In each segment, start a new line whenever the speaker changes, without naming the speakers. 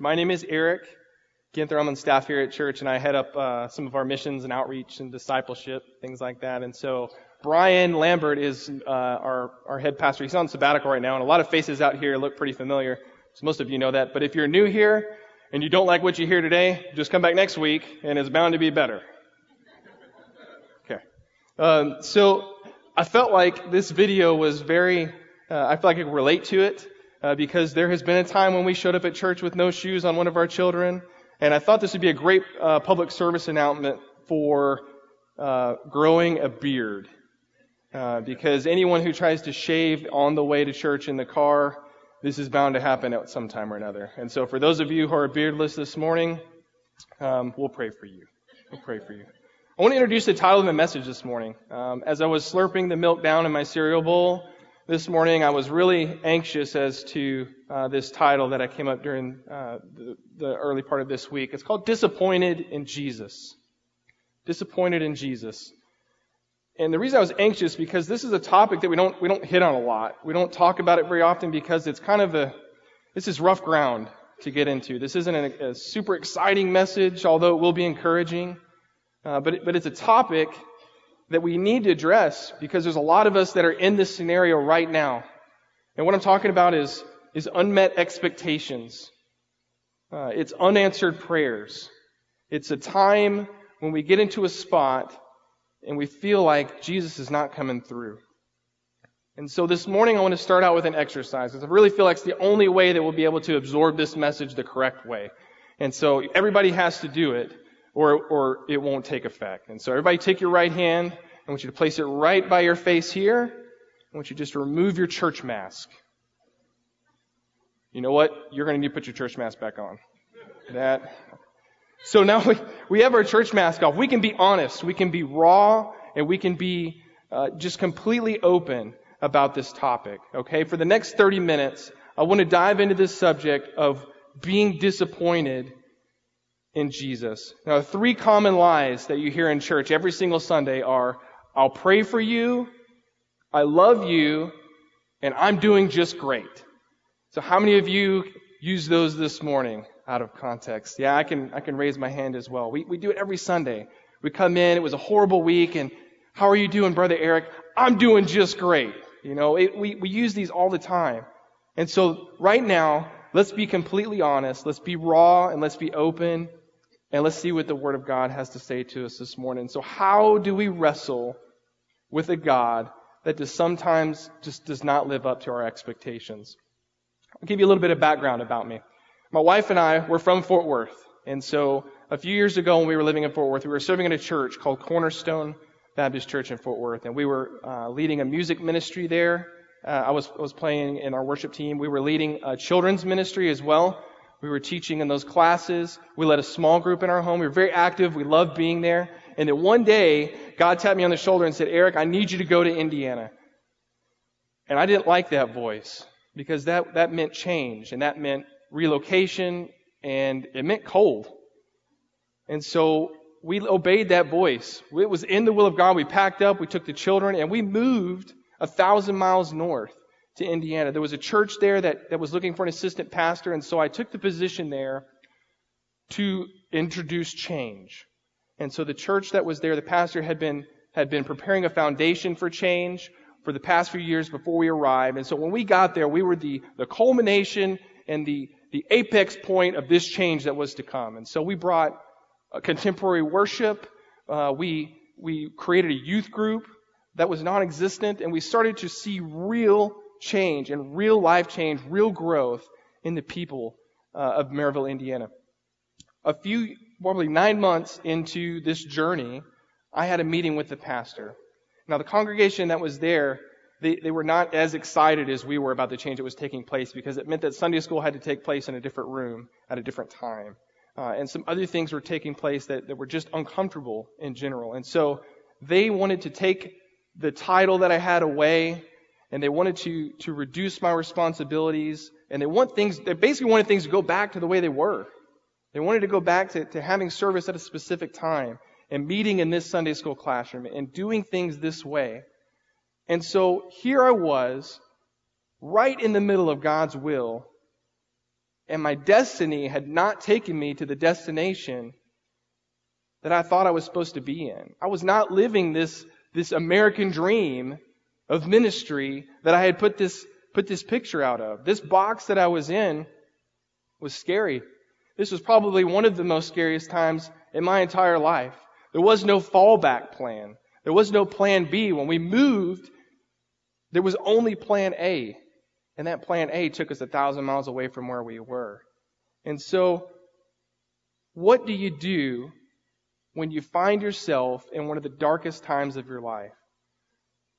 My name is Eric Ginther. I'm on staff here at church, and I head up uh, some of our missions and outreach and discipleship, things like that. And so Brian Lambert is uh, our our head pastor. He's on sabbatical right now, and a lot of faces out here look pretty familiar. So most of you know that. But if you're new here and you don't like what you hear today, just come back next week, and it's bound to be better. Okay. Um, so I felt like this video was very. Uh, I feel like I could relate to it uh, because there has been a time when we showed up at church with no shoes on one of our children, and I thought this would be a great uh, public service announcement for uh, growing a beard. Uh, because anyone who tries to shave on the way to church in the car, this is bound to happen at some time or another. And so, for those of you who are beardless this morning, um, we'll pray for you. We'll pray for you. I want to introduce the title of the message this morning. Um, as I was slurping the milk down in my cereal bowl, this morning, I was really anxious as to uh, this title that I came up during uh, the, the early part of this week. It's called Disappointed in Jesus. Disappointed in Jesus. And the reason I was anxious because this is a topic that we don't we don't hit on a lot. We don't talk about it very often because it's kind of a this is rough ground to get into. This isn't a, a super exciting message, although it will be encouraging. Uh, but but it's a topic that we need to address because there's a lot of us that are in this scenario right now. And what I'm talking about is, is unmet expectations. Uh, it's unanswered prayers. It's a time when we get into a spot and we feel like Jesus is not coming through. And so this morning I want to start out with an exercise because I really feel like it's the only way that we'll be able to absorb this message the correct way. And so everybody has to do it or, or it won't take effect. And so everybody take your right hand. I want you to place it right by your face here. I want you just to remove your church mask. You know what? You're going to need to put your church mask back on. That. So now we, we have our church mask off. We can be honest. We can be raw and we can be uh, just completely open about this topic. Okay? For the next 30 minutes, I want to dive into this subject of being disappointed in Jesus. Now, three common lies that you hear in church every single Sunday are, I'll pray for you, I love you, and I'm doing just great. So how many of you use those this morning out of context? Yeah, I can, I can raise my hand as well. We, we do it every Sunday. We come in, it was a horrible week, and how are you doing, Brother Eric? I'm doing just great. You know, it, we, we use these all the time. And so right now, let's be completely honest. Let's be raw and let's be open and let's see what the Word of God has to say to us this morning. So how do we wrestle with a God that does sometimes just does not live up to our expectations? I'll give you a little bit of background about me. My wife and I were from Fort Worth. And so a few years ago when we were living in Fort Worth, we were serving in a church called Cornerstone Baptist Church in Fort Worth. And we were uh, leading a music ministry there. Uh, I was, I was playing in our worship team. We were leading a children's ministry as well. We were teaching in those classes. We led a small group in our home. We were very active. We loved being there. And then one day, God tapped me on the shoulder and said, Eric, I need you to go to Indiana. And I didn't like that voice because that, that meant change and that meant relocation and it meant cold. And so we obeyed that voice. It was in the will of God. We packed up, we took the children, and we moved a thousand miles north to Indiana. There was a church there that, that was looking for an assistant pastor, and so I took the position there to introduce change. And so the church that was there, the pastor had been, had been preparing a foundation for change for the past few years before we arrived. And so when we got there, we were the, the culmination and the, the apex point of this change that was to come. And so we brought contemporary worship. Uh, we, we created a youth group that was non-existent and we started to see real change and real life change, real growth in the people uh, of Merrillville, Indiana. A few, probably nine months into this journey, I had a meeting with the pastor. Now, the congregation that was there, they, they were not as excited as we were about the change that was taking place because it meant that Sunday school had to take place in a different room at a different time. Uh, and some other things were taking place that, that were just uncomfortable in general. And so they wanted to take the title that I had away and they wanted to, to reduce my responsibilities, and they want things, they basically wanted things to go back to the way they were. They wanted to go back to, to having service at a specific time, and meeting in this Sunday school classroom, and doing things this way. And so here I was, right in the middle of God's will, and my destiny had not taken me to the destination that I thought I was supposed to be in. I was not living this, this American dream of ministry that I had put this, put this picture out of. This box that I was in was scary. This was probably one of the most scariest times in my entire life. There was no fallback plan. There was no plan B. When we moved, there was only plan A. And that plan A took us a thousand miles away from where we were. And so, what do you do when you find yourself in one of the darkest times of your life?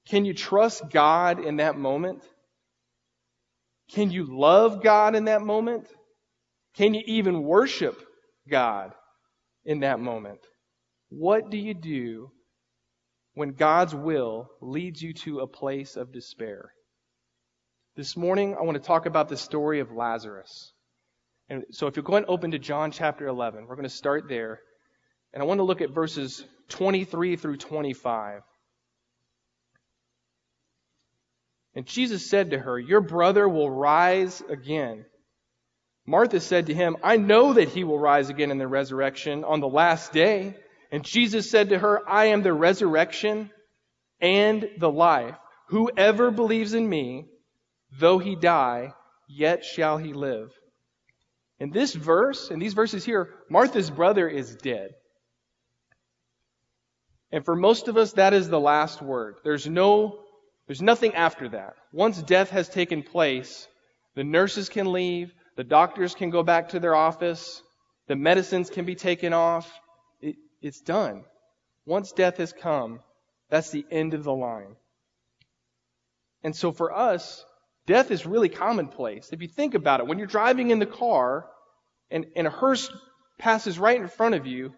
Can you trust God in that moment? Can you love God in that moment? Can you even worship God in that moment? What do you do when God's will leads you to a place of despair? This morning, I want to talk about the story of Lazarus. And so if you're going to open to John chapter 11, we're going to start there. And I want to look at verses 23 through 25. And Jesus said to her, Your brother will rise again. Martha said to him, I know that he will rise again in the resurrection on the last day. And Jesus said to her, I am the resurrection and the life. Whoever believes in me, Though he die, yet shall he live. In this verse, in these verses here, Martha's brother is dead. And for most of us, that is the last word. There's no, there's nothing after that. Once death has taken place, the nurses can leave, the doctors can go back to their office, the medicines can be taken off. It, it's done. Once death has come, that's the end of the line. And so for us, Death is really commonplace. If you think about it, when you're driving in the car and, and a hearse passes right in front of you,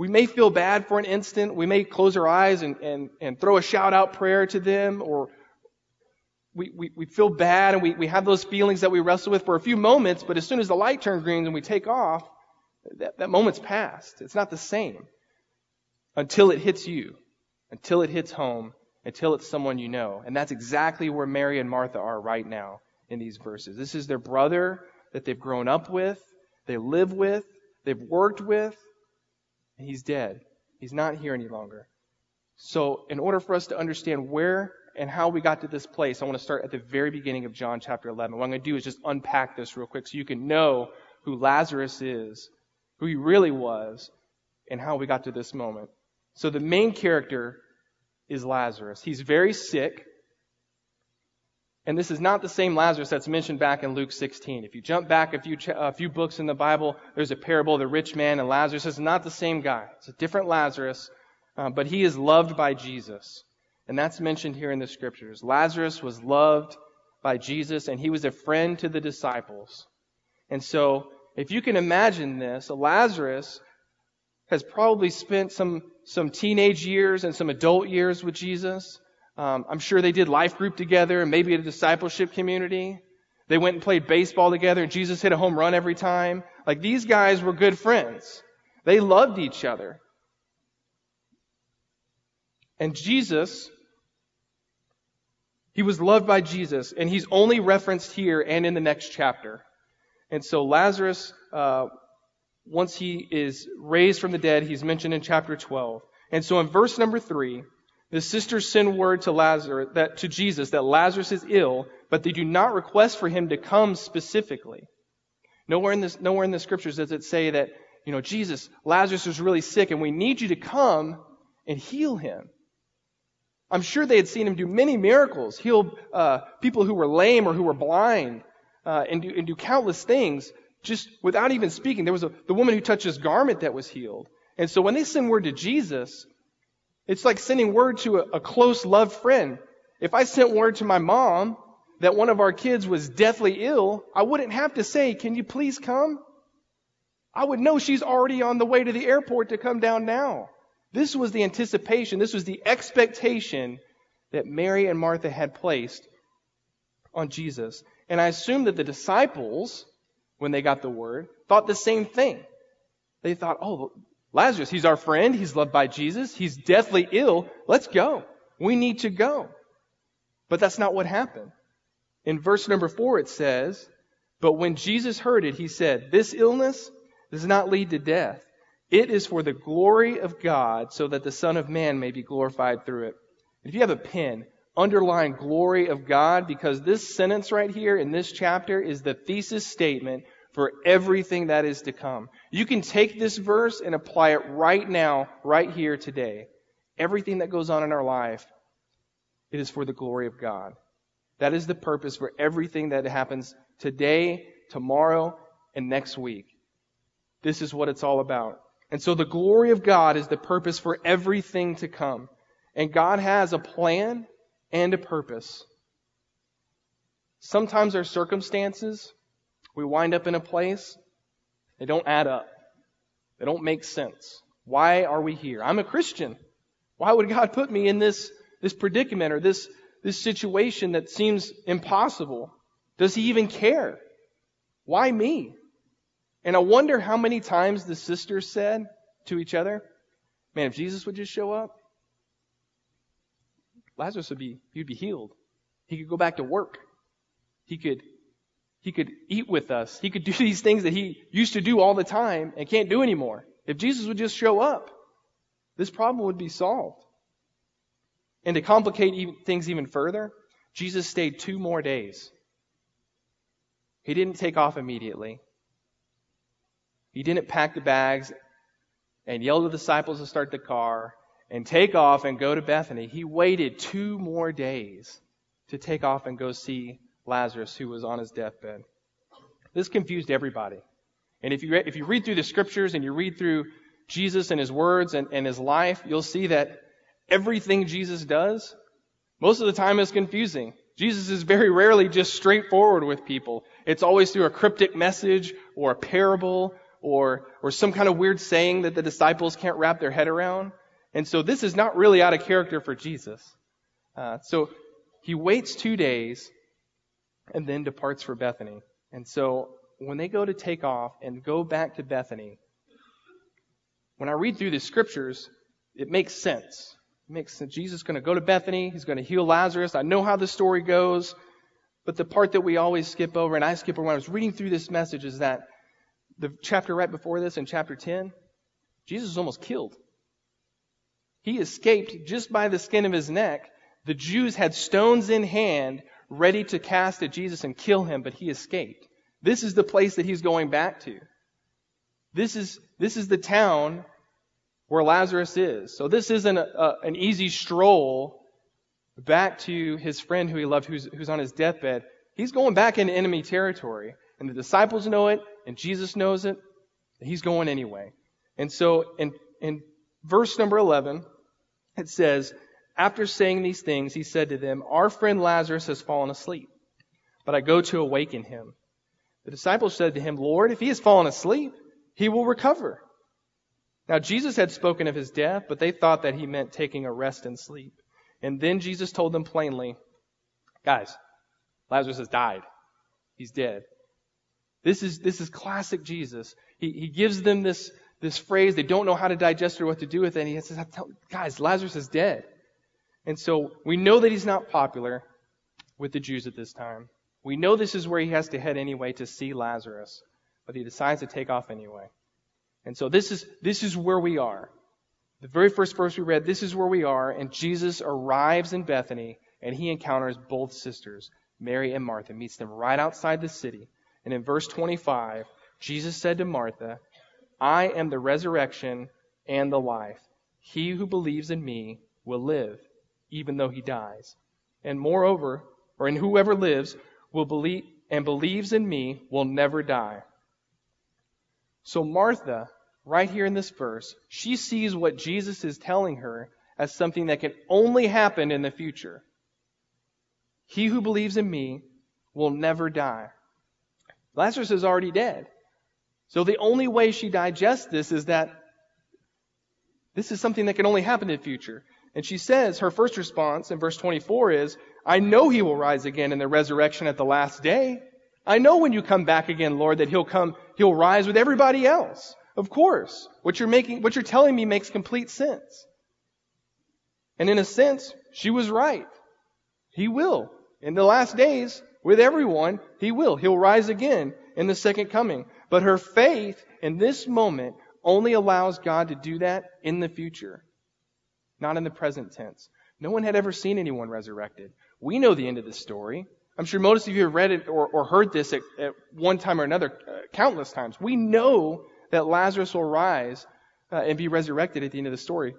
we may feel bad for an instant. We may close our eyes and, and, and throw a shout out prayer to them, or we, we, we feel bad and we, we have those feelings that we wrestle with for a few moments, but as soon as the light turns green and we take off, that, that moment's past. It's not the same until it hits you, until it hits home, until it's someone you know. And that's exactly where Mary and Martha are right now in these verses. This is their brother that they've grown up with, they live with, they've worked with, and he's dead. He's not here any longer. So, in order for us to understand where and how we got to this place, I want to start at the very beginning of John chapter 11. What I'm going to do is just unpack this real quick so you can know who Lazarus is, who he really was, and how we got to this moment. So, the main character is Lazarus. He's very sick. And this is not the same Lazarus that's mentioned back in Luke 16. If you jump back a few, a few books in the Bible, there's a parable of the rich man and Lazarus. It's not the same guy. It's a different Lazarus, uh, but he is loved by Jesus. And that's mentioned here in the scriptures. Lazarus was loved by Jesus and he was a friend to the disciples. And so, if you can imagine this, Lazarus has probably spent some, some teenage years and some adult years with Jesus. Um, I'm sure they did life group together and maybe a discipleship community. They went and played baseball together and Jesus hit a home run every time. Like these guys were good friends. They loved each other. And Jesus, he was loved by Jesus, and he's only referenced here and in the next chapter. And so Lazarus uh, once he is raised from the dead, he's mentioned in chapter 12. And so in verse number 3, the sisters send word to Lazarus that to Jesus that Lazarus is ill, but they do not request for him to come specifically. Nowhere in this nowhere in the scriptures does it say that, you know, Jesus, Lazarus is really sick and we need you to come and heal him. I'm sure they had seen him do many miracles, heal uh, people who were lame or who were blind, uh, and, do, and do countless things just without even speaking. There was a, the woman who touched his garment that was healed. And so when they send word to Jesus, it's like sending word to a, a close loved friend. If I sent word to my mom that one of our kids was deathly ill, I wouldn't have to say, can you please come? I would know she's already on the way to the airport to come down now. This was the anticipation, this was the expectation that Mary and Martha had placed on Jesus. And I assume that the disciples when they got the word, thought the same thing. They thought, oh, Lazarus, he's our friend. He's loved by Jesus. He's deathly ill. Let's go. We need to go. But that's not what happened. In verse number four, it says But when Jesus heard it, he said, This illness does not lead to death. It is for the glory of God, so that the Son of Man may be glorified through it. If you have a pen, underline glory of God, because this sentence right here in this chapter is the thesis statement for everything that is to come. You can take this verse and apply it right now, right here today. Everything that goes on in our life, it is for the glory of God. That is the purpose for everything that happens today, tomorrow, and next week. This is what it's all about. And so the glory of God is the purpose for everything to come. And God has a plan and a purpose. Sometimes our circumstances, we wind up in a place, they don't add up. They don't make sense. Why are we here? I'm a Christian. Why would God put me in this, this predicament or this, this situation that seems impossible? Does he even care? Why me? And I wonder how many times the sisters said to each other, man, if Jesus would just show up, Lazarus would be, he'd be healed. He could go back to work. He could, he could eat with us. He could do these things that he used to do all the time and can't do anymore. If Jesus would just show up, this problem would be solved. And to complicate things even further, Jesus stayed two more days he didn't take off immediately. He didn't pack the bags and yell to the disciples to start the car and take off and go to Bethany. He waited two more days to take off and go see Lazarus, who was on his deathbed. This confused everybody. And if you, if you read through the scriptures and you read through Jesus and his words and, and his life, you'll see that everything Jesus does, most of the time is confusing. Jesus is very rarely just straightforward with people. It's always through a cryptic message or a parable or, or some kind of weird saying that the disciples can't wrap their head around. And so this is not really out of character for Jesus. Uh, so he waits two days and then departs for Bethany. And so when they go to take off and go back to Bethany, when I read through the scriptures, it makes sense. It makes sense. Jesus is going to go to Bethany. He's going to heal Lazarus. I know how the story goes. But the part that we always skip over, and I skip over when I was reading through this message, is that the chapter right before this, in chapter 10, Jesus is almost killed. He escaped just by the skin of his neck. The Jews had stones in hand ready to cast at Jesus and kill him, but he escaped. This is the place that he's going back to. This is, this is the town where Lazarus is. So this isn't a, a, an easy stroll back to his friend who he loved, who's, who's on his deathbed, he's going back into enemy territory. And the disciples know it, and Jesus knows it. He's going anyway. And so in, in verse number 11, it says, After saying these things, he said to them, Our friend Lazarus has fallen asleep, but I go to awaken him. The disciples said to him, Lord, if he has fallen asleep, he will recover. Now Jesus had spoken of his death, but they thought that he meant taking a rest and sleep. And then Jesus told them plainly, guys, Lazarus has died. He's dead. This is, this is classic Jesus. He, he gives them this, this phrase. They don't know how to digest it or what to do with it. And he says, guys, Lazarus is dead. And so we know that he's not popular with the Jews at this time. We know this is where he has to head anyway to see Lazarus, but he decides to take off anyway. And so this is, this is where we are. The very first verse we read, this is where we are, and Jesus arrives in Bethany, and he encounters both sisters, Mary and Martha, meets them right outside the city. And in verse 25, Jesus said to Martha, I am the resurrection and the life. He who believes in me will live, even though he dies. And moreover, or in whoever lives will believe and believes in me will never die. So Martha right here in this verse, she sees what Jesus is telling her as something that can only happen in the future. He who believes in me will never die. Lazarus is already dead. So the only way she digests this is that this is something that can only happen in the future. And she says, her first response in verse 24 is, I know he will rise again in the resurrection at the last day. I know when you come back again, Lord, that he'll come, he'll rise with everybody else. Of course. What you're making, what you're telling me makes complete sense. And in a sense, she was right. He will. In the last days, with everyone, he will. He'll rise again in the second coming. But her faith in this moment only allows God to do that in the future, not in the present tense. No one had ever seen anyone resurrected. We know the end of the story. I'm sure most of you have read it or, or heard this at, at, one time or another uh, countless times. We know that Lazarus will rise uh, and be resurrected at the end of the story.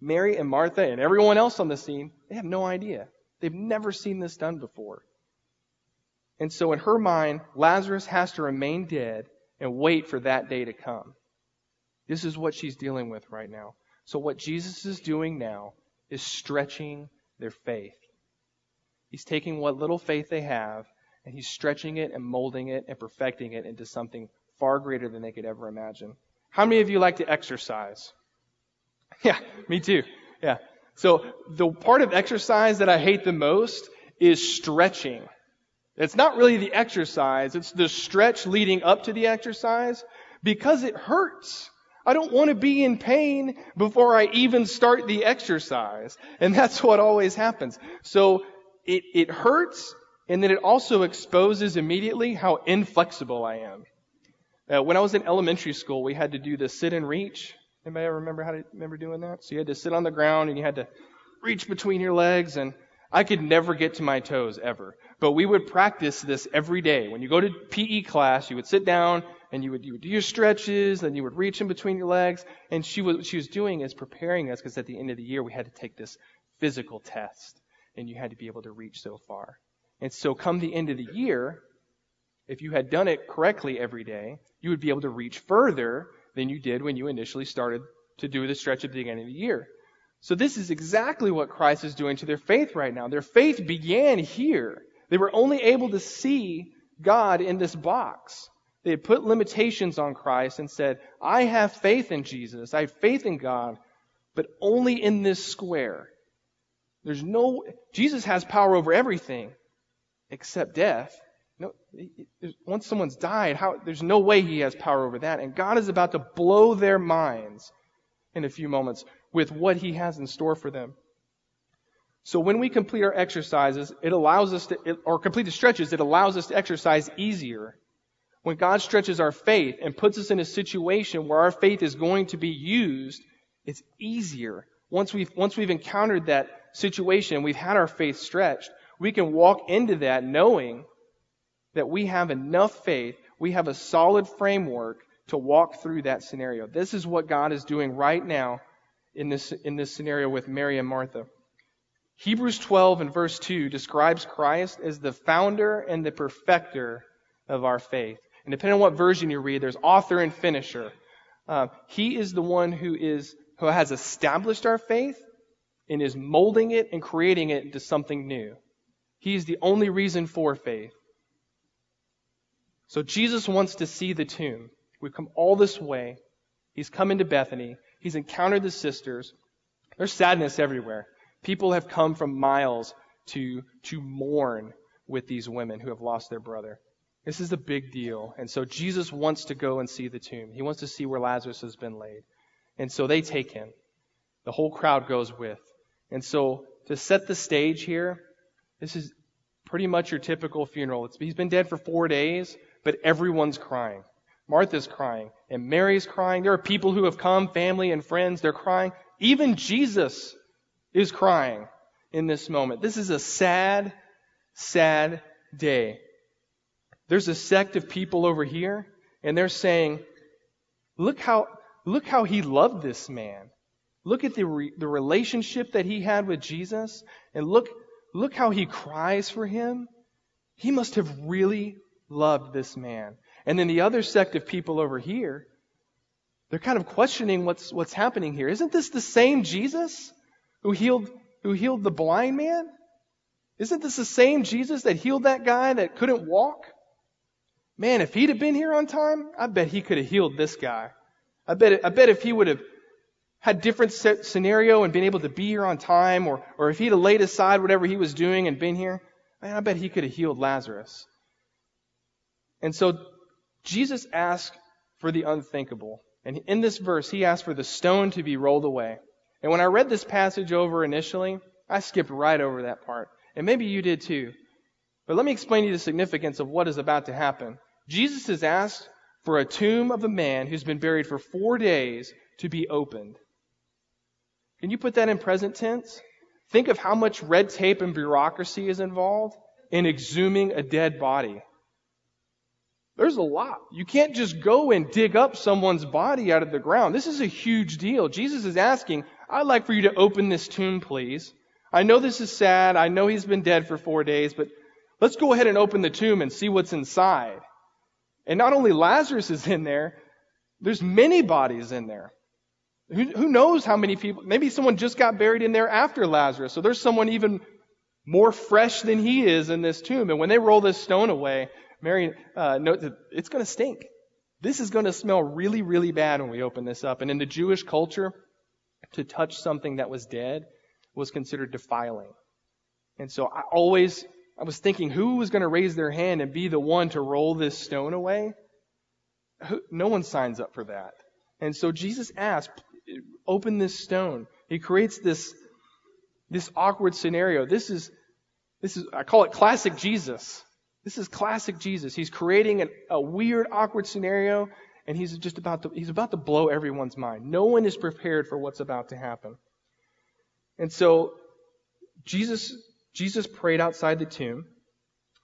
Mary and Martha and everyone else on the scene, they have no idea. They've never seen this done before. And so in her mind, Lazarus has to remain dead and wait for that day to come. This is what she's dealing with right now. So what Jesus is doing now is stretching their faith. He's taking what little faith they have and he's stretching it and molding it and perfecting it into something far greater than they could ever imagine. How many of you like to exercise? Yeah, me too. Yeah. So the part of exercise that I hate the most is stretching. It's not really the exercise, it's the stretch leading up to the exercise because it hurts. I don't want to be in pain before I even start the exercise. And that's what always happens. So it, it hurts and then it also exposes immediately how inflexible I am. Uh, when I was in elementary school, we had to do the sit and reach. Anybody ever remember how to remember doing that? So you had to sit on the ground and you had to reach between your legs and I could never get to my toes ever. But we would practice this every day. When you go to PE class, you would sit down and you would, you would do your stretches, and you would reach in between your legs. And she was, she was doing is preparing us because at the end of the year we had to take this physical test and you had to be able to reach so far. And so come the end of the year, if you had done it correctly every day, you would be able to reach further than you did when you initially started to do the stretch at the beginning of the year. So this is exactly what Christ is doing to their faith right now. Their faith began here. They were only able to see God in this box. They had put limitations on Christ and said, I have faith in Jesus. I have faith in God, but only in this square. There's no, Jesus has power over everything except death. No, once someone's died, how, there's no way he has power over that. And God is about to blow their minds in a few moments with what he has in store for them. So when we complete our exercises, it allows us to, or complete the stretches, it allows us to exercise easier. When God stretches our faith and puts us in a situation where our faith is going to be used, it's easier. Once we've, once we've encountered that situation, we've had our faith stretched, we can walk into that knowing that we have enough faith, we have a solid framework to walk through that scenario. This is what God is doing right now in this, in this scenario with Mary and Martha. Hebrews 12 and verse 2 describes Christ as the founder and the perfecter of our faith. And depending on what version you read, there's author and finisher. Uh, he is the one who is who has established our faith and is molding it and creating it into something new. He is the only reason for faith. So Jesus wants to see the tomb. We've come all this way. He's come into Bethany. He's encountered the sisters. There's sadness everywhere. People have come from miles to, to mourn with these women who have lost their brother. This is a big deal. And so Jesus wants to go and see the tomb. He wants to see where Lazarus has been laid. And so they take him. The whole crowd goes with. And so to set the stage here, this is pretty much your typical funeral. It's, he's been dead for four days but everyone's crying. Martha's crying, and Mary's crying. There are people who have come, family and friends, they're crying. Even Jesus is crying in this moment. This is a sad, sad day. There's a sect of people over here, and they're saying, look how, look how he loved this man. Look at the, re, the relationship that he had with Jesus, and look, look how he cries for him. He must have really loved this man. And then the other sect of people over here, they're kind of questioning what's, what's happening here. Isn't this the same Jesus who healed, who healed the blind man? Isn't this the same Jesus that healed that guy that couldn't walk? Man, if he'd have been here on time, I bet he could have healed this guy. I bet, I bet if he would have had different scenario and been able to be here on time, or, or if he'd have laid aside whatever he was doing and been here, man, I bet he could have healed Lazarus. And so Jesus asked for the unthinkable. And in this verse, he asked for the stone to be rolled away. And when I read this passage over initially, I skipped right over that part. And maybe you did too. But let me explain to you the significance of what is about to happen. Jesus is asked for a tomb of a man who's been buried for four days to be opened. Can you put that in present tense? Think of how much red tape and bureaucracy is involved in exhuming a dead body. There's a lot. You can't just go and dig up someone's body out of the ground. This is a huge deal. Jesus is asking, I'd like for you to open this tomb, please. I know this is sad. I know he's been dead for four days, but let's go ahead and open the tomb and see what's inside. And not only Lazarus is in there, there's many bodies in there. Who, who knows how many people, maybe someone just got buried in there after Lazarus. So there's someone even more fresh than he is in this tomb. And when they roll this stone away, Mary, uh, note that it's going to stink. This is going to smell really, really bad when we open this up. And in the Jewish culture, to touch something that was dead was considered defiling. And so I always, I was thinking, who was going to raise their hand and be the one to roll this stone away? No one signs up for that. And so Jesus asked, open this stone. He creates this, this awkward scenario. This is, this is, I call it classic Jesus. This is classic Jesus. He's creating an, a weird, awkward scenario, and he's just about to, he's about to blow everyone's mind. No one is prepared for what's about to happen. And so, Jesus, Jesus prayed outside the tomb.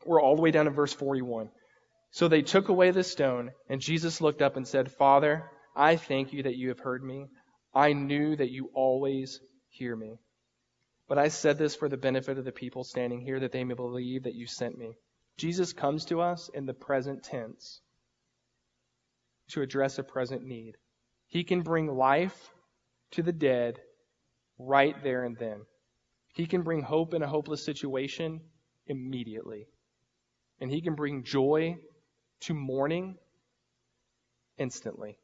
We're all the way down to verse 41. So they took away the stone, and Jesus looked up and said, Father, I thank you that you have heard me. I knew that you always hear me. But I said this for the benefit of the people standing here, that they may believe that you sent me. Jesus comes to us in the present tense to address a present need. He can bring life to the dead right there and then. He can bring hope in a hopeless situation immediately. And he can bring joy to mourning instantly.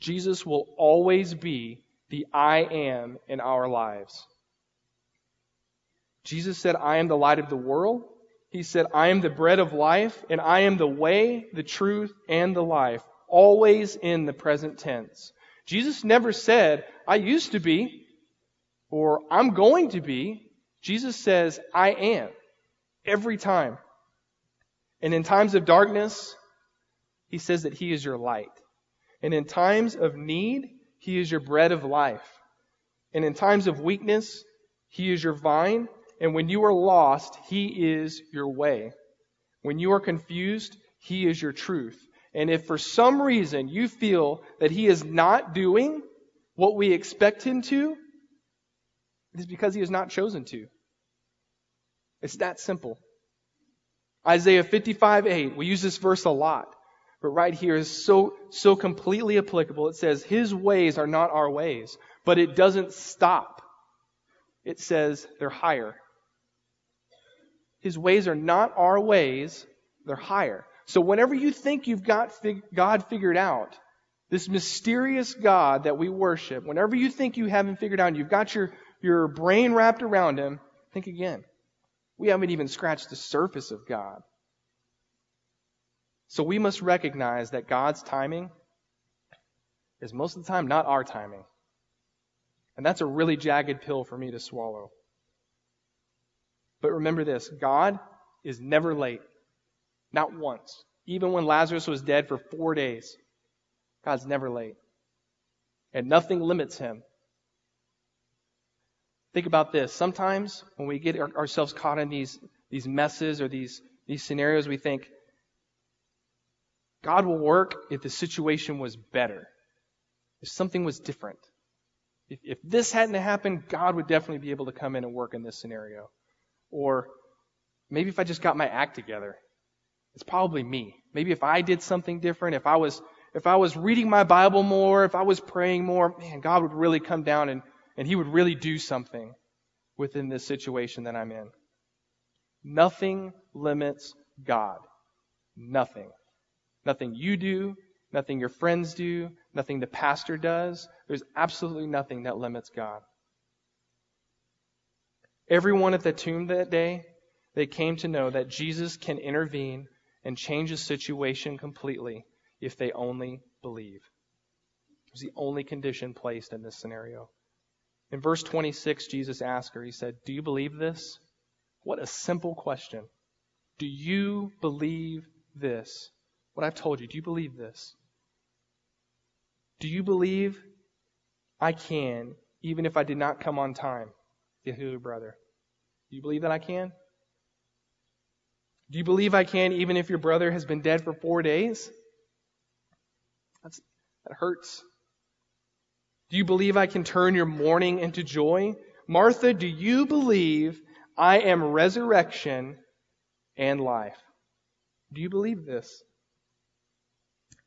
Jesus will always be the I am in our lives. Jesus said, I am the light of the world. He said, I am the bread of life, and I am the way, the truth, and the life, always in the present tense. Jesus never said, I used to be, or I'm going to be. Jesus says, I am, every time. And in times of darkness, he says that he is your light. And in times of need, he is your bread of life. And in times of weakness, he is your vine. And when you are lost, He is your way. When you are confused, He is your truth. And if for some reason you feel that He is not doing what we expect Him to, it is because He has not chosen to. It's that simple. Isaiah 55 8, we use this verse a lot, but right here is so, so completely applicable. It says, His ways are not our ways, but it doesn't stop. It says they're higher. His ways are not our ways, they're higher. So whenever you think you've got fig- God figured out, this mysterious God that we worship, whenever you think you haven't figured out, you've got your, your brain wrapped around Him, think again. We haven't even scratched the surface of God. So we must recognize that God's timing is most of the time not our timing. And that's a really jagged pill for me to swallow. But remember this God is never late. Not once. Even when Lazarus was dead for four days, God's never late. And nothing limits him. Think about this. Sometimes when we get ourselves caught in these, these messes or these, these scenarios, we think, God will work if the situation was better, if something was different. If, if this hadn't happened, God would definitely be able to come in and work in this scenario. Or maybe if I just got my act together. It's probably me. Maybe if I did something different, if I was, if I was reading my Bible more, if I was praying more, man, God would really come down and, and He would really do something within this situation that I'm in. Nothing limits God. Nothing. Nothing you do, nothing your friends do, nothing the pastor does. There's absolutely nothing that limits God. Everyone at the tomb that day, they came to know that Jesus can intervene and change a situation completely if they only believe. It was the only condition placed in this scenario. In verse 26, Jesus asked her, He said, Do you believe this? What a simple question. Do you believe this? What I've told you, do you believe this? Do you believe I can, even if I did not come on time, the Hulu brother? Do you believe that I can? Do you believe I can, even if your brother has been dead for four days? That's, that hurts. Do you believe I can turn your mourning into joy? Martha, do you believe I am resurrection and life? Do you believe this?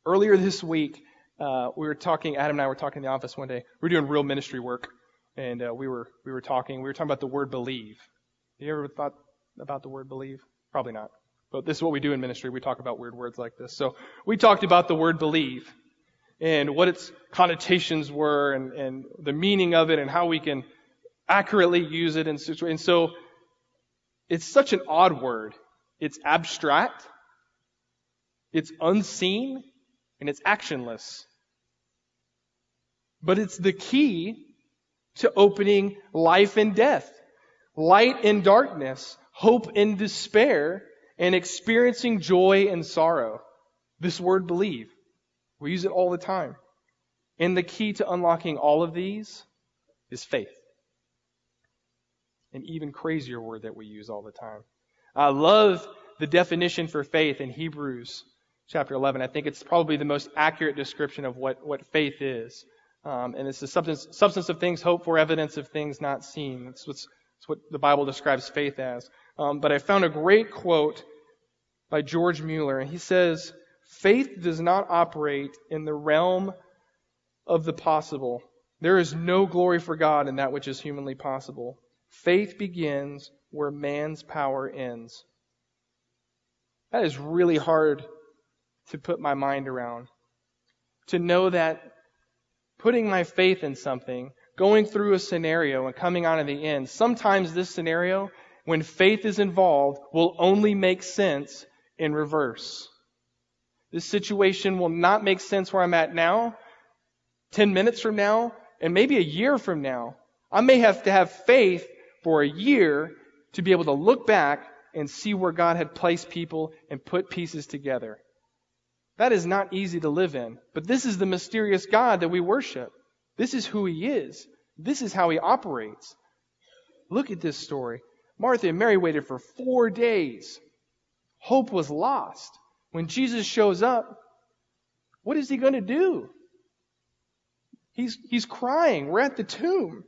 Earlier this week, uh, we were talking. Adam and I were talking in the office one day. We were doing real ministry work, and uh, we were we were talking. We were talking about the word believe. Have You ever thought about the word believe? Probably not. But this is what we do in ministry. We talk about weird words like this. So we talked about the word believe and what its connotations were and, and the meaning of it and how we can accurately use it in. And so it's such an odd word. It's abstract. It's unseen and it's actionless. But it's the key to opening life and death, light and darkness, hope and despair, and experiencing joy and sorrow. This word believe. We use it all the time. And the key to unlocking all of these is faith. An even crazier word that we use all the time. I love the definition for faith in Hebrews chapter 11. I think it's probably the most accurate description of what, what faith is. Um, and it's the substance, substance of things hoped for, evidence of things not seen. That's what the Bible describes faith as. Um, but I found a great quote by George Mueller, and he says, Faith does not operate in the realm of the possible. There is no glory for God in that which is humanly possible. Faith begins where man's power ends. That is really hard to put my mind around. To know that putting my faith in something, going through a scenario and coming out in the end, sometimes this scenario, when faith is involved, will only make sense in reverse. This situation will not make sense where I'm at now, 10 minutes from now, and maybe a year from now. I may have to have faith for a year to be able to look back and see where God had placed people and put pieces together. That is not easy to live in. But this is the mysterious God that we worship. This is who He is. This is how He operates. Look at this story. Martha and Mary waited for four days. Hope was lost. When Jesus shows up, what is He going to do? He's, he's crying. We're at the tomb.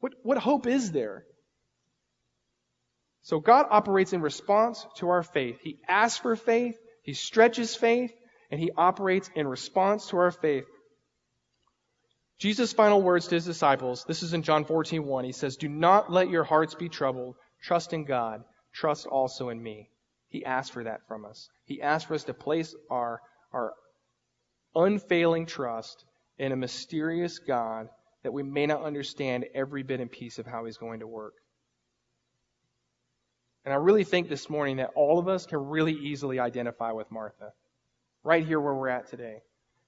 What, what hope is there? So God operates in response to our faith. He asks for faith. He stretches faith and he operates in response to our faith. Jesus' final words to his disciples, this is in John 14, 1. He says, Do not let your hearts be troubled. Trust in God. Trust also in me. He asked for that from us. He asked for us to place our, our unfailing trust in a mysterious God that we may not understand every bit and piece of how he's going to work. And I really think this morning that all of us can really easily identify with Martha. Right here where we're at today.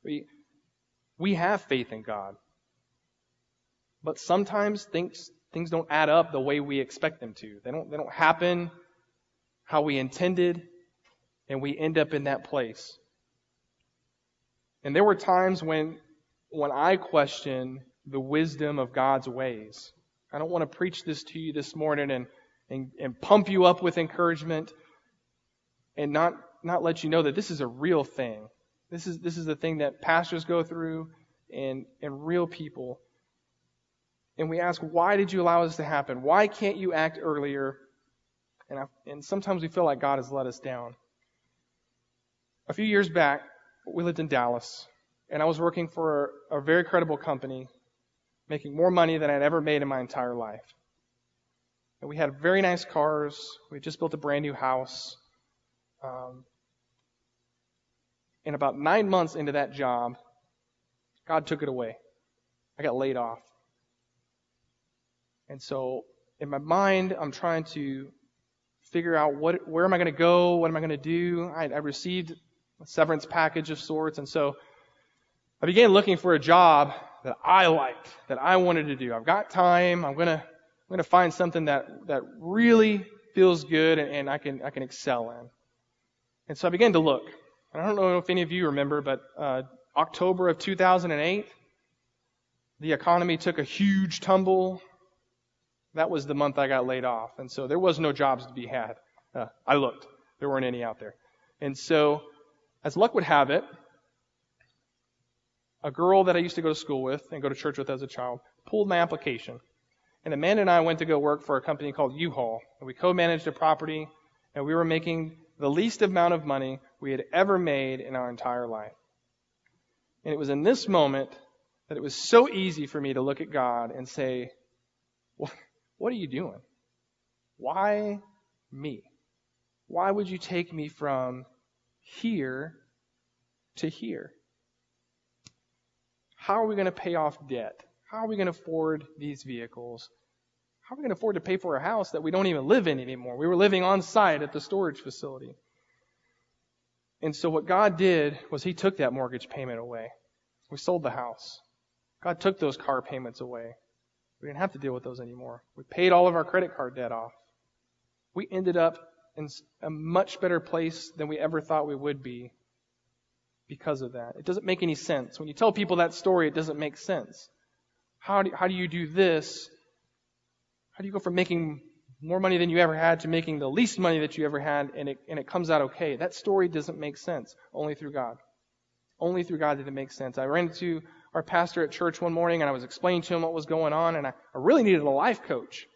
We, we have faith in God. But sometimes things, things don't add up the way we expect them to. They don't, they don't happen how we intended, and we end up in that place. And there were times when, when I questioned the wisdom of God's ways. I don't want to preach this to you this morning and and, and pump you up with encouragement and not, not let you know that this is a real thing. This is, this is the thing that pastors go through and, and real people. And we ask, why did you allow this to happen? Why can't you act earlier? And, I, and sometimes we feel like God has let us down. A few years back, we lived in Dallas, and I was working for a, very credible company, making more money than I'd ever made in my entire life. And we had very nice cars. We had just built a brand new house. Um, and about nine months into that job, God took it away. I got laid off. And so in my mind, I'm trying to figure out what, where am I going to go? What am I going to do? I, I received a severance package of sorts. And so I began looking for a job that I liked, that I wanted to do. I've got time. I'm going to I'm going to find something that, that really feels good and, and I can I can excel in. And so I began to look. I don't know if any of you remember, but uh, October of 2008, the economy took a huge tumble. That was the month I got laid off, and so there was no jobs to be had. Uh, I looked; there weren't any out there. And so, as luck would have it, a girl that I used to go to school with and go to church with as a child pulled my application. And Amanda and I went to go work for a company called U-Haul. And we co-managed a property and we were making the least amount of money we had ever made in our entire life. And it was in this moment that it was so easy for me to look at God and say, well, what are you doing? Why me? Why would you take me from here to here? How are we going to pay off debt? How are we going to afford these vehicles? How are we going to afford to pay for a house that we don't even live in anymore? We were living on site at the storage facility. And so what God did was He took that mortgage payment away. We sold the house. God took those car payments away. We didn't have to deal with those anymore. We paid all of our credit card debt off. We ended up in a much better place than we ever thought we would be because of that. It doesn't make any sense. When you tell people that story, it doesn't make sense. How do, how do you do this? How do you go from making more money than you ever had to making the least money that you ever had and it, and it comes out okay? That story doesn't make sense. Only through God. Only through God did it make sense. I ran into our pastor at church one morning and I was explaining to him what was going on and I, I really needed a life coach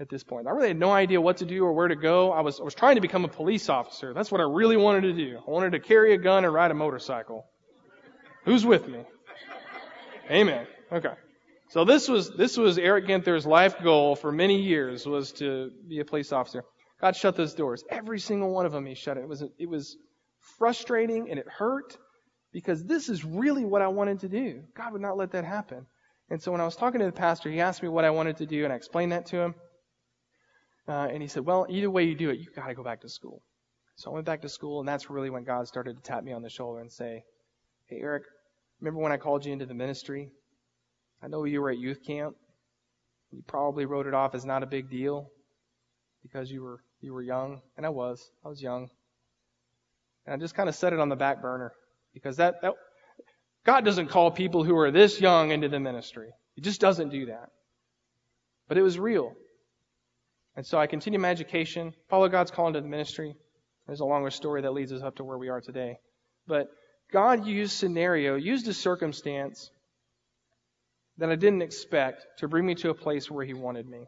at this point. I really had no idea what to do or where to go. I was, I was trying to become a police officer. That's what I really wanted to do. I wanted to carry a gun and ride a motorcycle. Who's with me? Amen. Okay. So this was, this was Eric Ginther's life goal for many years was to be a police officer. God shut those doors. Every single one of them he shut it. It was, it was frustrating and it hurt because this is really what I wanted to do. God would not let that happen. And so when I was talking to the pastor, he asked me what I wanted to do and I explained that to him. Uh, and he said, well, either way you do it, you've got to go back to school. So I went back to school, and that's really when God started to tap me on the shoulder and say, hey, Eric, remember when I called you into the ministry? I know you were at youth camp. You probably wrote it off as not a big deal because you were you were young, and I was. I was young. And I just kind of set it on the back burner because that, that God doesn't call people who are this young into the ministry. He just doesn't do that. But it was real. And so I continued my education, followed God's call into the ministry. There's a longer story that leads us up to where we are today. But God used scenario, used a circumstance that I didn't expect to bring me to a place where He wanted me.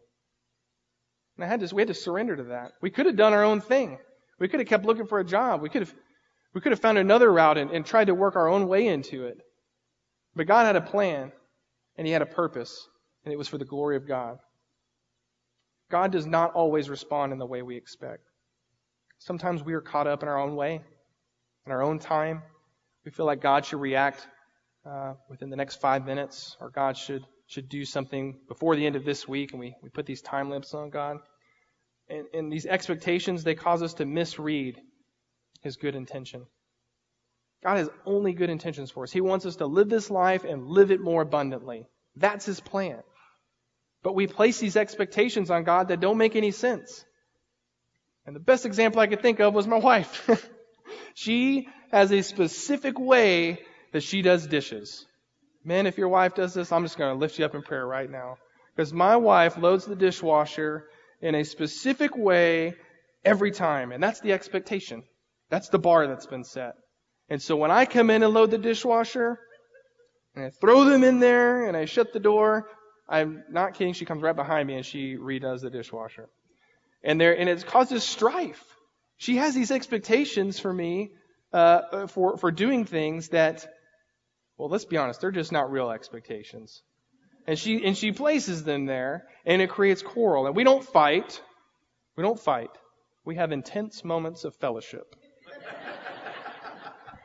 And I had to, we had to surrender to that. We could have done our own thing. We could have kept looking for a job. We could have, we could have found another route and, and tried to work our own way into it. But God had a plan and He had a purpose, and it was for the glory of God. God does not always respond in the way we expect. Sometimes we are caught up in our own way, in our own time. We feel like God should react uh, within the next five minutes, or God should should do something before the end of this week, and we, we put these time limits on God. And, and these expectations, they cause us to misread His good intention. God has only good intentions for us. He wants us to live this life and live it more abundantly. That's His plan. But we place these expectations on God that don't make any sense. And the best example I could think of was my wife. she has a specific way that she does dishes. Man, if your wife does this, I'm just going to lift you up in prayer right now. Because my wife loads the dishwasher in a specific way every time. And that's the expectation. That's the bar that's been set. And so when I come in and load the dishwasher, and I throw them in there, and I shut the door, I'm not kidding. She comes right behind me and she redoes the dishwasher. And there, and it causes strife. She has these expectations for me, uh, for, for doing things that, well, let's be honest, they're just not real expectations. And she, and she places them there and it creates quarrel. And we don't fight. We don't fight. We have intense moments of fellowship.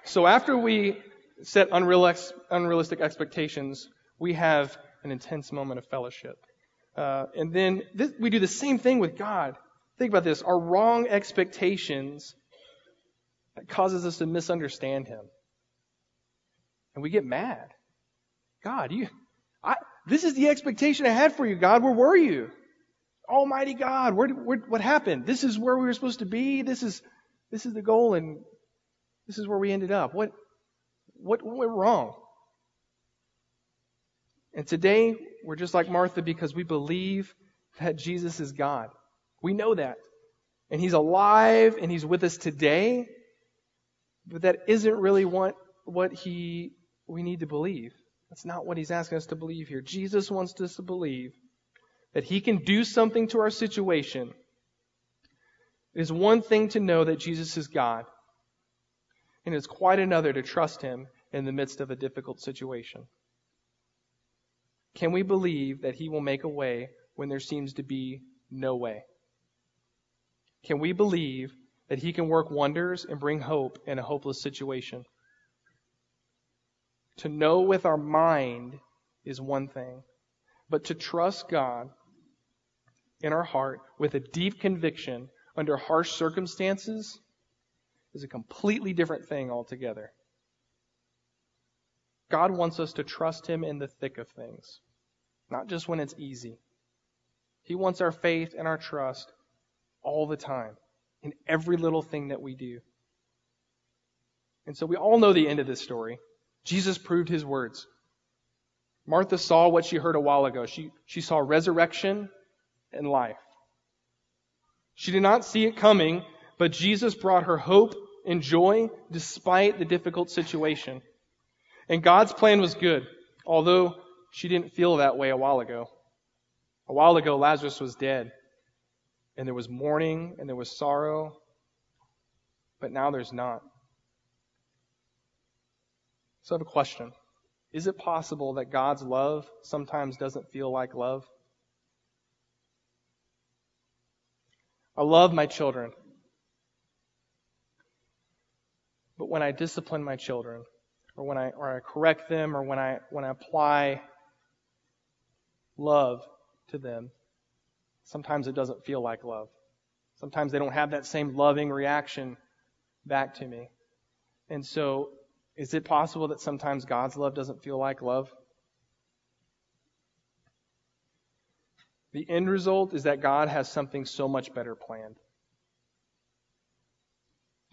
So after we set unrealistic expectations, we have an intense moment of fellowship. Uh, and then we do the same thing with God. Think about this. Our wrong expectations causes us to misunderstand Him. And we get mad. God, you, I, this is the expectation I had for you, God. Where were you? Almighty God, where, where, what happened? This is where we were supposed to be. This is, this is the goal and this is where we ended up. What, what, went wrong? And today, we're just like Martha because we believe that Jesus is God. We know that. And He's alive and He's with us today. But that isn't really what, what He, we need to believe. That's not what He's asking us to believe here. Jesus wants us to believe that He can do something to our situation. It is one thing to know that Jesus is God, and it's quite another to trust Him in the midst of a difficult situation. Can we believe that He will make a way when there seems to be no way? Can we believe that He can work wonders and bring hope in a hopeless situation? To know with our mind is one thing, but to trust God in our heart with a deep conviction under harsh circumstances is a completely different thing altogether. God wants us to trust Him in the thick of things, not just when it's easy. He wants our faith and our trust all the time, in every little thing that we do. And so we all know the end of this story. Jesus proved His words. Martha saw what she heard a while ago. She, she saw resurrection and life. She did not see it coming, but Jesus brought her hope and joy despite the difficult situation. And God's plan was good, although she didn't feel that way a while ago. A while ago, Lazarus was dead, and there was mourning and there was sorrow, but now there's not. So I have a question. Is it possible that God's love sometimes doesn't feel like love? I love my children. But when I discipline my children, or when I, or I correct them, or when I, when I apply love to them, sometimes it doesn't feel like love. Sometimes they don't have that same loving reaction back to me. And so, is it possible that sometimes God's love doesn't feel like love? The end result is that God has something so much better planned.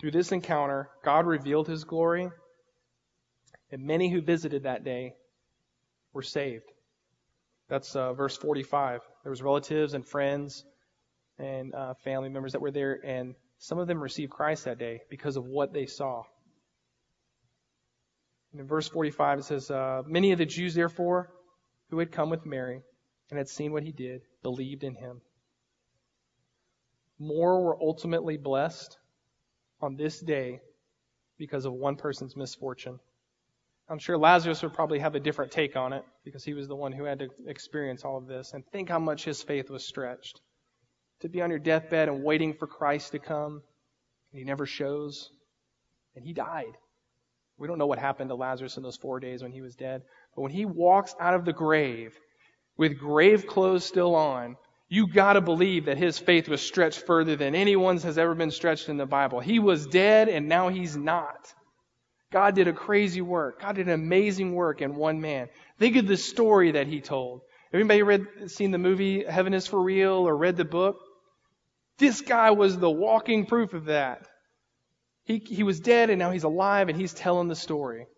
Through this encounter, God revealed his glory, and many who visited that day were saved. That's uh, verse 45. There was relatives and friends and uh, family members that were there, and some of them received Christ that day because of what they saw. And in verse 45, it says, uh, Many of the Jews, therefore, who had come with Mary and had seen what he did, believed in him. More were ultimately blessed on this day because of one person's misfortune. I'm sure Lazarus would probably have a different take on it because he was the one who had to experience all of this. And think how much his faith was stretched. To be on your deathbed and waiting for Christ to come, and he never shows, and he died. We don't know what happened to Lazarus in those four days when he was dead. But when he walks out of the grave with grave clothes still on, you gotta believe that his faith was stretched further than anyone's has ever been stretched in the Bible. He was dead and now he's not. God did a crazy work. God did an amazing work in one man. Think of the story that he told. Anybody read, seen the movie Heaven is for Real or read the book? This guy was the walking proof of that. He, he was dead and now he's alive and he's telling the story.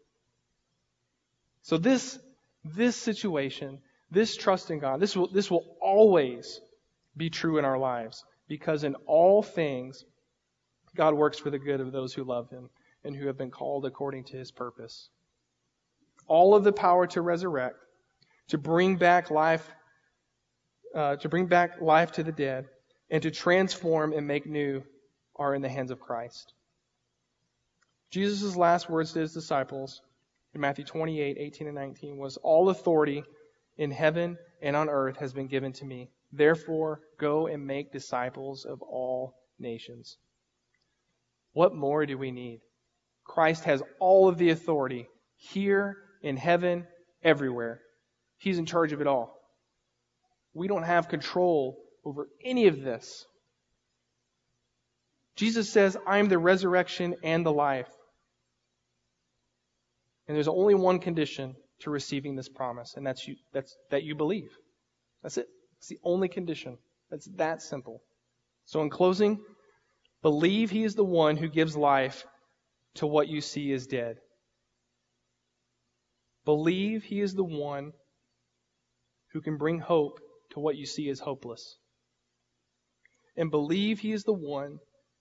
So this, this situation this trust in God, this will, this will always be true in our lives because in all things, God works for the good of those who love Him and who have been called according to His purpose. All of the power to resurrect, to bring back life, uh, to bring back life to the dead, and to transform and make new are in the hands of Christ. Jesus' last words to his disciples in Matthew 28, 18 and 19 was, All authority in heaven and on earth has been given to me. Therefore, go and make disciples of all nations. What more do we need? Christ has all of the authority here, in heaven, everywhere. He's in charge of it all. We don't have control over any of this. Jesus says, I am the resurrection and the life. And there's only one condition to receiving this promise, and that's you, that's, that you believe. That's it. It's the only condition. It's that simple. So in closing, believe he is the one who gives life to what you see is dead. Believe he is the one who can bring hope to what you see as hopeless. And believe he is the one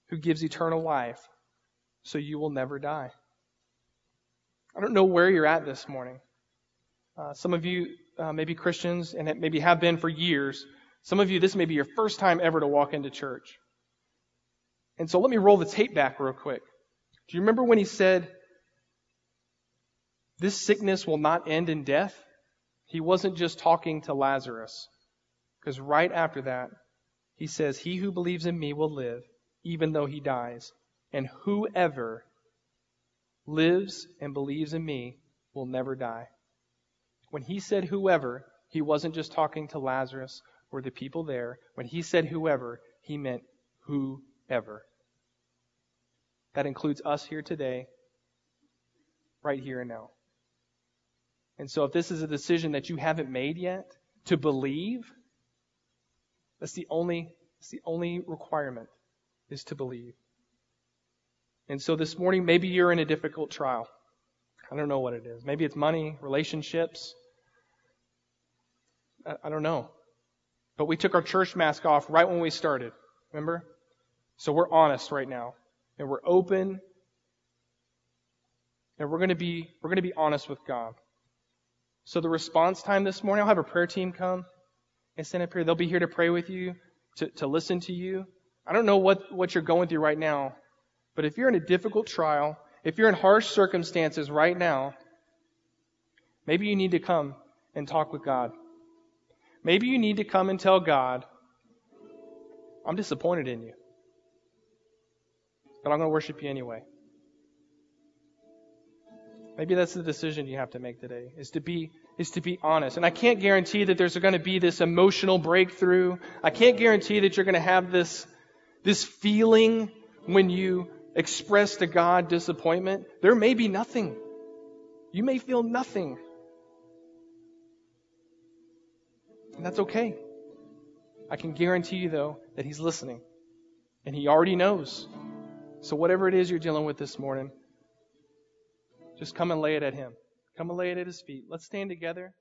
who gives eternal life so you will never die. I don't know where you're at this morning. Uh, some of you uh, may be Christians and maybe have been for years. Some of you, this may be your first time ever to walk into church. And so let me roll the tape back real quick. Do you remember when he said, This sickness will not end in death? He wasn't just talking to Lazarus. Because right after that, he says, He who believes in me will live, even though he dies. And whoever lives and believes in me will never die. When he said whoever, he wasn't just talking to Lazarus or the people there. When he said whoever, he meant whoever. That includes us here today, right here and now. And so if this is a decision that you haven't made yet to believe, that's the only, that's the only requirement is to believe. And so this morning, maybe you're in a difficult trial. I don't know what it is. Maybe it's money, relationships. I, don't know. But we took our church mask off right when we started. Remember? So we're honest right now. And we're open. And we're going to be, we're going to be honest with God. So the response time this morning, I'll have a prayer team come and stand up here. They'll be here to pray with you, to, to listen to you. I don't know what, what you're going through right now, but if you're in a difficult trial, if you're in harsh circumstances right now, maybe you need to come and talk with God. Maybe you need to come and tell God, I'm disappointed in you. But I'm going to worship you anyway. Maybe that's the decision you have to make today, is to be, is to be honest. And I can't guarantee that there's going to be this emotional breakthrough. I can't guarantee that you're going to have this, this feeling when you express to God disappointment. There may be nothing. You may feel nothing. And that's okay. I can guarantee you, though, that He's listening. And He already knows. So, whatever it is you're dealing with this morning, just come and lay it at Him. Come and lay it at His feet. Let's stand together.